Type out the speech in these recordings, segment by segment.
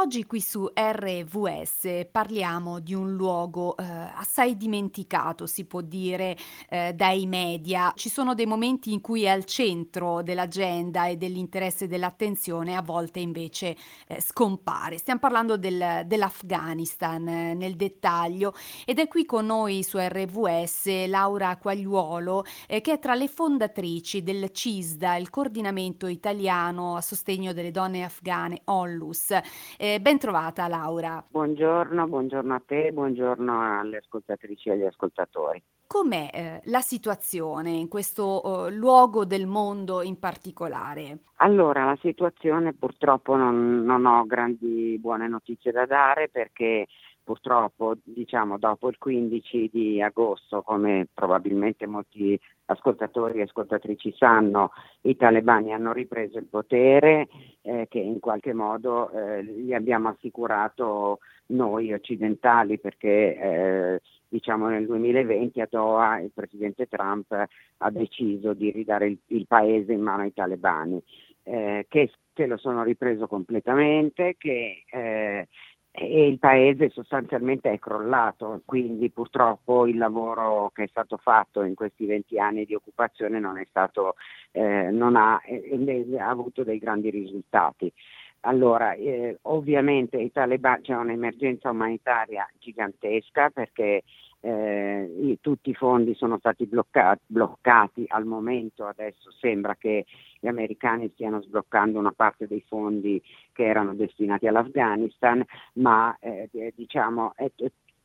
Oggi qui su RVS parliamo di un luogo eh, assai dimenticato, si può dire, eh, dai media. Ci sono dei momenti in cui è al centro dell'agenda e dell'interesse e dell'attenzione, a volte invece eh, scompare. Stiamo parlando del, dell'Afghanistan eh, nel dettaglio ed è qui con noi su RVS Laura Quagliuolo, eh, che è tra le fondatrici del CISDA, il coordinamento italiano a sostegno delle donne afghane, ONLUS. Eh, ben trovata Laura. Buongiorno, buongiorno a te, buongiorno alle ascoltatrici e agli ascoltatori. Com'è eh, la situazione in questo eh, luogo del mondo in particolare? Allora, la situazione purtroppo non, non ho grandi buone notizie da dare perché purtroppo diciamo dopo il 15 di agosto, come probabilmente molti ascoltatori e ascoltatrici sanno, i talebani hanno ripreso il potere eh, che in qualche modo eh, gli abbiamo assicurato noi occidentali perché eh, diciamo nel 2020 a Doha il presidente Trump ha deciso di ridare il, il paese in mano ai talebani. Eh, che se lo sono ripreso completamente, che eh, e il paese sostanzialmente è crollato, quindi purtroppo il lavoro che è stato fatto in questi 20 anni di occupazione non, stato, eh, non ha, eh, ha, avuto dei grandi risultati. Allora, eh, ovviamente Taliban, c'è un'emergenza umanitaria gigantesca perché eh, i, tutti i fondi sono stati bloccati, bloccati, al momento, adesso sembra che gli americani stiano sbloccando una parte dei fondi che erano destinati all'Afghanistan, ma eh, diciamo è,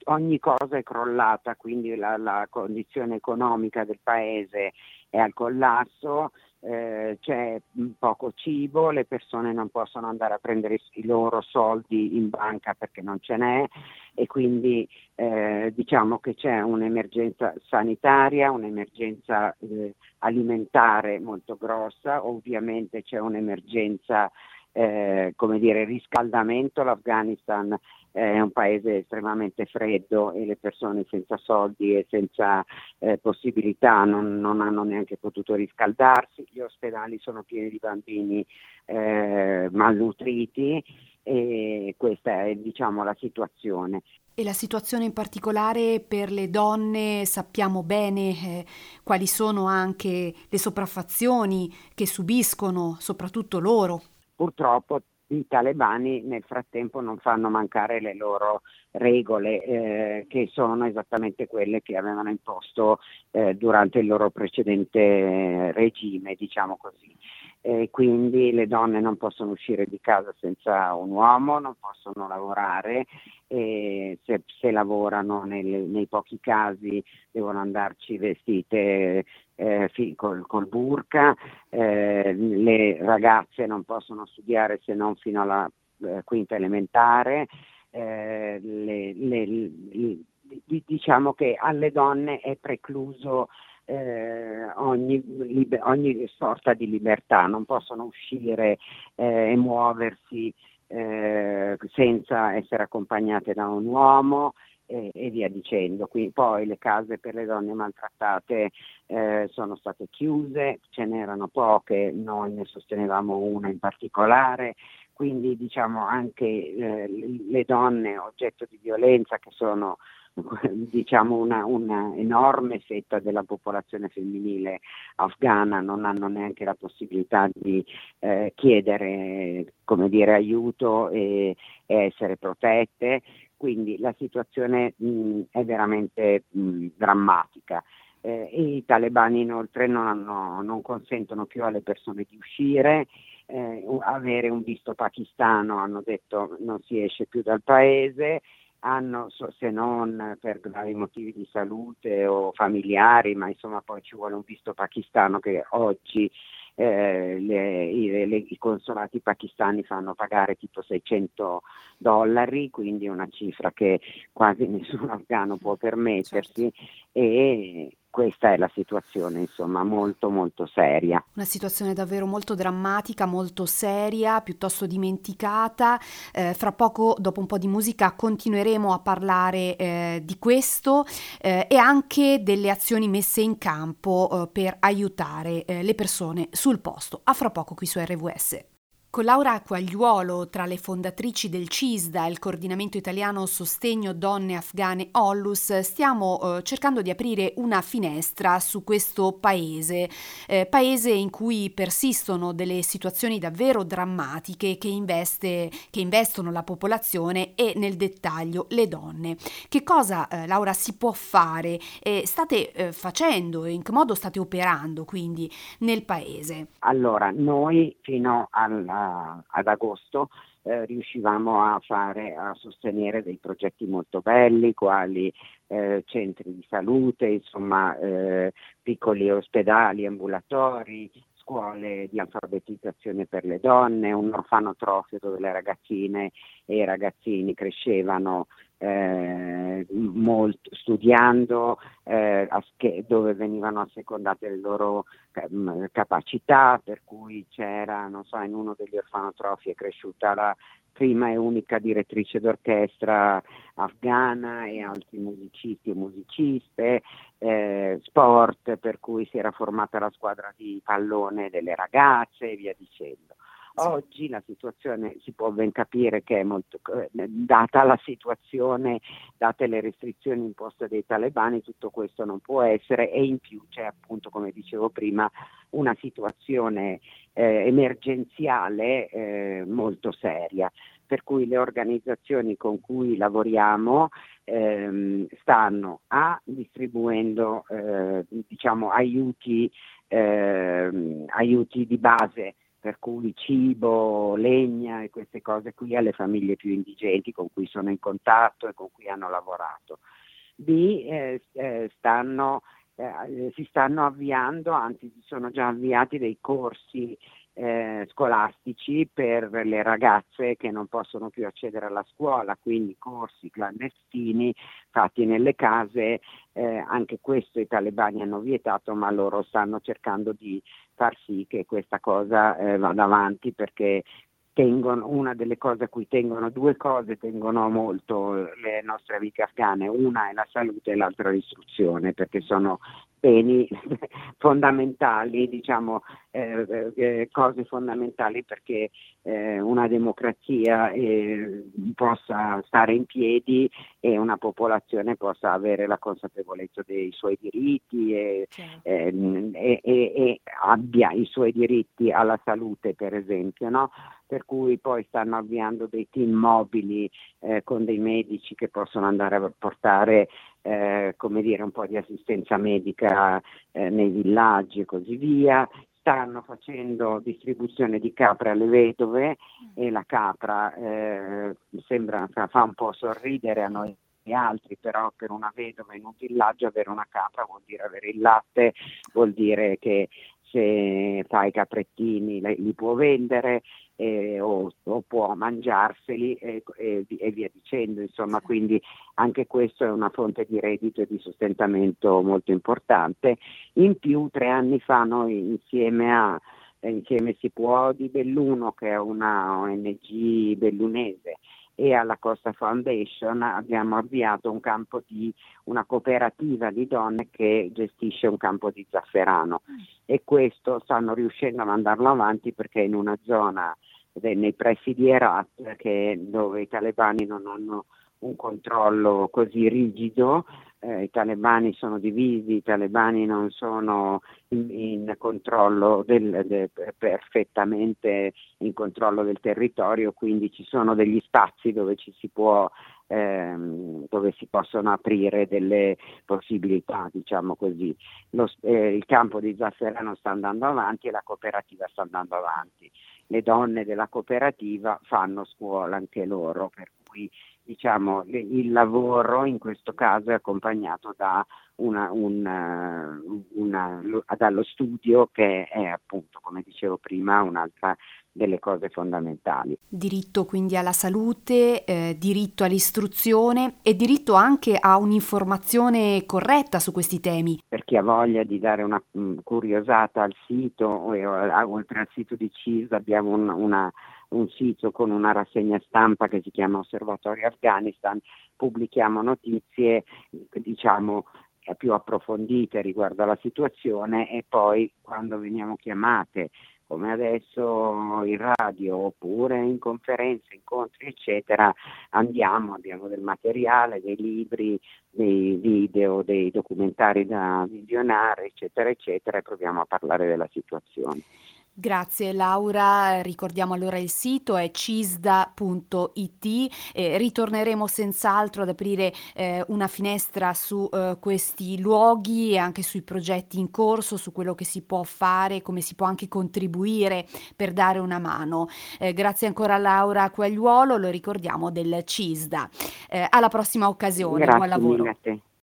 ogni cosa è crollata, quindi la, la condizione economica del paese è al collasso, eh, c'è poco cibo, le persone non possono andare a prendere i loro soldi in banca perché non ce n'è e quindi eh, diciamo che c'è un'emergenza sanitaria, un'emergenza eh, alimentare molto grossa, ovviamente c'è un'emergenza eh, come dire, riscaldamento, l'Afghanistan è un paese estremamente freddo e le persone senza soldi e senza eh, possibilità non, non, hanno neanche potuto riscaldarsi, gli ospedali sono pieni di bambini eh, malnutriti e questa è diciamo, la situazione. E la situazione in particolare per le donne, sappiamo bene eh, quali sono anche le sopraffazioni che subiscono, soprattutto loro purtroppo i talebani nel frattempo non fanno mancare le loro regole eh, che sono esattamente quelle che avevano imposto eh, durante il loro precedente regime, diciamo così. E quindi le donne non possono uscire di casa senza un uomo, non possono lavorare se, se lavorano nel, nei pochi casi devono andarci vestite eh, col, col, burka, eh, le ragazze non possono studiare se non fino alla eh, quinta elementare, eh, le, le, le, diciamo che alle donne è precluso eh, ogni, liber- ogni, sorta di libertà, non possono uscire eh, e muoversi eh, senza essere accompagnate da un uomo e, e via dicendo. Qui, poi le case per le donne maltrattate eh, sono state chiuse, ce n'erano poche, noi ne sostenevamo una in particolare quindi diciamo anche eh, le donne oggetto di violenza che sono diciamo una, una, enorme fetta della popolazione femminile afghana non hanno neanche la possibilità di eh, chiedere dire, aiuto e, e, essere protette, quindi la situazione mh, è veramente mh, drammatica. Eh, I talebani inoltre non, hanno, non, consentono più alle persone di uscire, eh, avere un visto pakistano, hanno detto non si esce più dal paese, hanno, se non per gravi motivi di salute o familiari, ma insomma poi ci vuole un visto pakistano che oggi eh, le, i, le, i, consolati pakistani fanno pagare tipo 600 dollari, quindi una cifra che quasi nessun afghano può permettersi certo. e questa è la situazione, insomma, molto molto seria. Una situazione davvero molto drammatica, molto seria, piuttosto dimenticata. Eh, fra poco, dopo un po' di musica, continueremo a parlare eh, di questo eh, e anche delle azioni messe in campo eh, per aiutare eh, le persone sul posto. A fra poco qui su RVS. Con Laura Quagliuolo, tra le fondatrici del CISDA, il coordinamento italiano Sostegno Donne Afghane Ollus, stiamo eh, cercando di aprire una finestra su questo paese, eh, paese in cui persistono delle situazioni davvero drammatiche che, investe, che investono la popolazione e nel dettaglio le donne. Che cosa, eh, Laura, si può fare? state eh, facendo in che modo state operando quindi nel paese? Allora, noi fino alla ad agosto eh, riuscivamo a fare, a sostenere dei progetti molto belli, quali eh, centri di salute, insomma, eh, piccoli ospedali, ambulatori, scuole di alfabetizzazione per le donne, un orfanotrofio dove le ragazzine e i ragazzini crescevano eh, molto, studiando eh, dove venivano assecondate le loro eh, capacità, per cui c'era, non so, in uno degli orfanotrofi è cresciuta la prima e unica direttrice d'orchestra afghana e altri musicisti e musiciste, eh, sport per cui si era formata la squadra di pallone delle ragazze e via dicendo. Oggi la situazione si può ben capire che è molto, eh, data la situazione, date le restrizioni imposte dai talebani, tutto questo non può essere e in più c'è appunto, come dicevo prima, una situazione eh, emergenziale eh, molto seria. Per cui le organizzazioni con cui lavoriamo ehm, stanno a distribuendo eh, diciamo, aiuti, ehm, aiuti di base per cui cibo, legna e queste cose qui alle famiglie più indigenti con cui sono in contatto e con cui hanno lavorato. B, eh, eh, stanno, eh, si stanno avviando, anzi si sono già avviati dei corsi eh, scolastici per le ragazze che non possono più accedere alla scuola, quindi corsi clandestini fatti nelle case, eh, anche questo i talebani hanno vietato, ma loro stanno cercando di far sì che questa cosa eh, vada avanti perché tengono, una delle cose a cui tengono, due cose tengono molto le nostre amiche afghane, una è la salute e l'altra l'istruzione, perché sono beni fondamentali, diciamo, eh, eh, eh, cose fondamentali perché eh, una democrazia eh, possa stare in piedi e una popolazione possa avere la consapevolezza dei suoi diritti e, certo. Ehm, e, e, e abbia i suoi diritti alla salute, per esempio. No? per cui poi stanno avviando dei team mobili eh, con dei medici che possono andare a portare eh, come dire, un po' di assistenza medica eh, nei villaggi e così via. Stanno facendo distribuzione di capre alle vedove e la capra eh, sembra, fa un po' sorridere a noi e altri, però per una vedova in un villaggio avere una capra vuol dire avere il latte, vuol dire che se fa i caprettini li può vendere eh, o, o, può mangiarseli e, e, e, via dicendo, insomma, quindi anche questo è una fonte di reddito e di sostentamento molto importante. In più, tre anni fa noi insieme a Insieme si può di Belluno, che è una ONG bellunese, e alla Costa Foundation abbiamo avviato un campo di una cooperativa di donne che gestisce un campo di zafferano mm. e questo stanno riuscendo a mandarlo avanti perché in una zona nei pressi di Herat che, dove i talebani non hanno un controllo così rigido, eh, i talebani sono divisi, i talebani non sono in, in controllo del, de, perfettamente in controllo del territorio, quindi ci sono degli spazi dove ci si può ehm, dove si possono aprire delle possibilità, diciamo così. Lo, eh, il campo di Zafferano sta andando avanti e la cooperativa sta andando avanti. Le donne della cooperativa fanno scuola anche loro, per cui diciamo, il lavoro in questo caso è accompagnato da una, una, una, dallo studio che è appunto, come dicevo prima, un'altra delle cose fondamentali. Diritto quindi alla salute, eh, diritto all'istruzione e diritto anche a un'informazione corretta su questi temi. Per chi ha voglia di dare una um, curiosata al sito, eh, oltre al sito di CIS abbiamo un, una un sito con una rassegna stampa che si chiama Osservatorio Afghanistan, pubblichiamo notizie diciamo più approfondite riguardo alla situazione e poi quando veniamo chiamate come adesso in radio oppure in conferenze, incontri eccetera, andiamo, abbiamo del materiale, dei libri, dei video, dei documentari da visionare eccetera eccetera e proviamo a parlare della situazione. Grazie Laura, ricordiamo allora il sito è cisda.it e ritorneremo senz'altro ad aprire eh, una finestra su eh, questi luoghi e anche sui progetti in corso, su quello che si può fare, come si può anche contribuire per dare una mano. Eh, grazie ancora Laura Quagliuolo, lo ricordiamo del CISDA. Eh, alla prossima occasione, Grazie buon lavoro.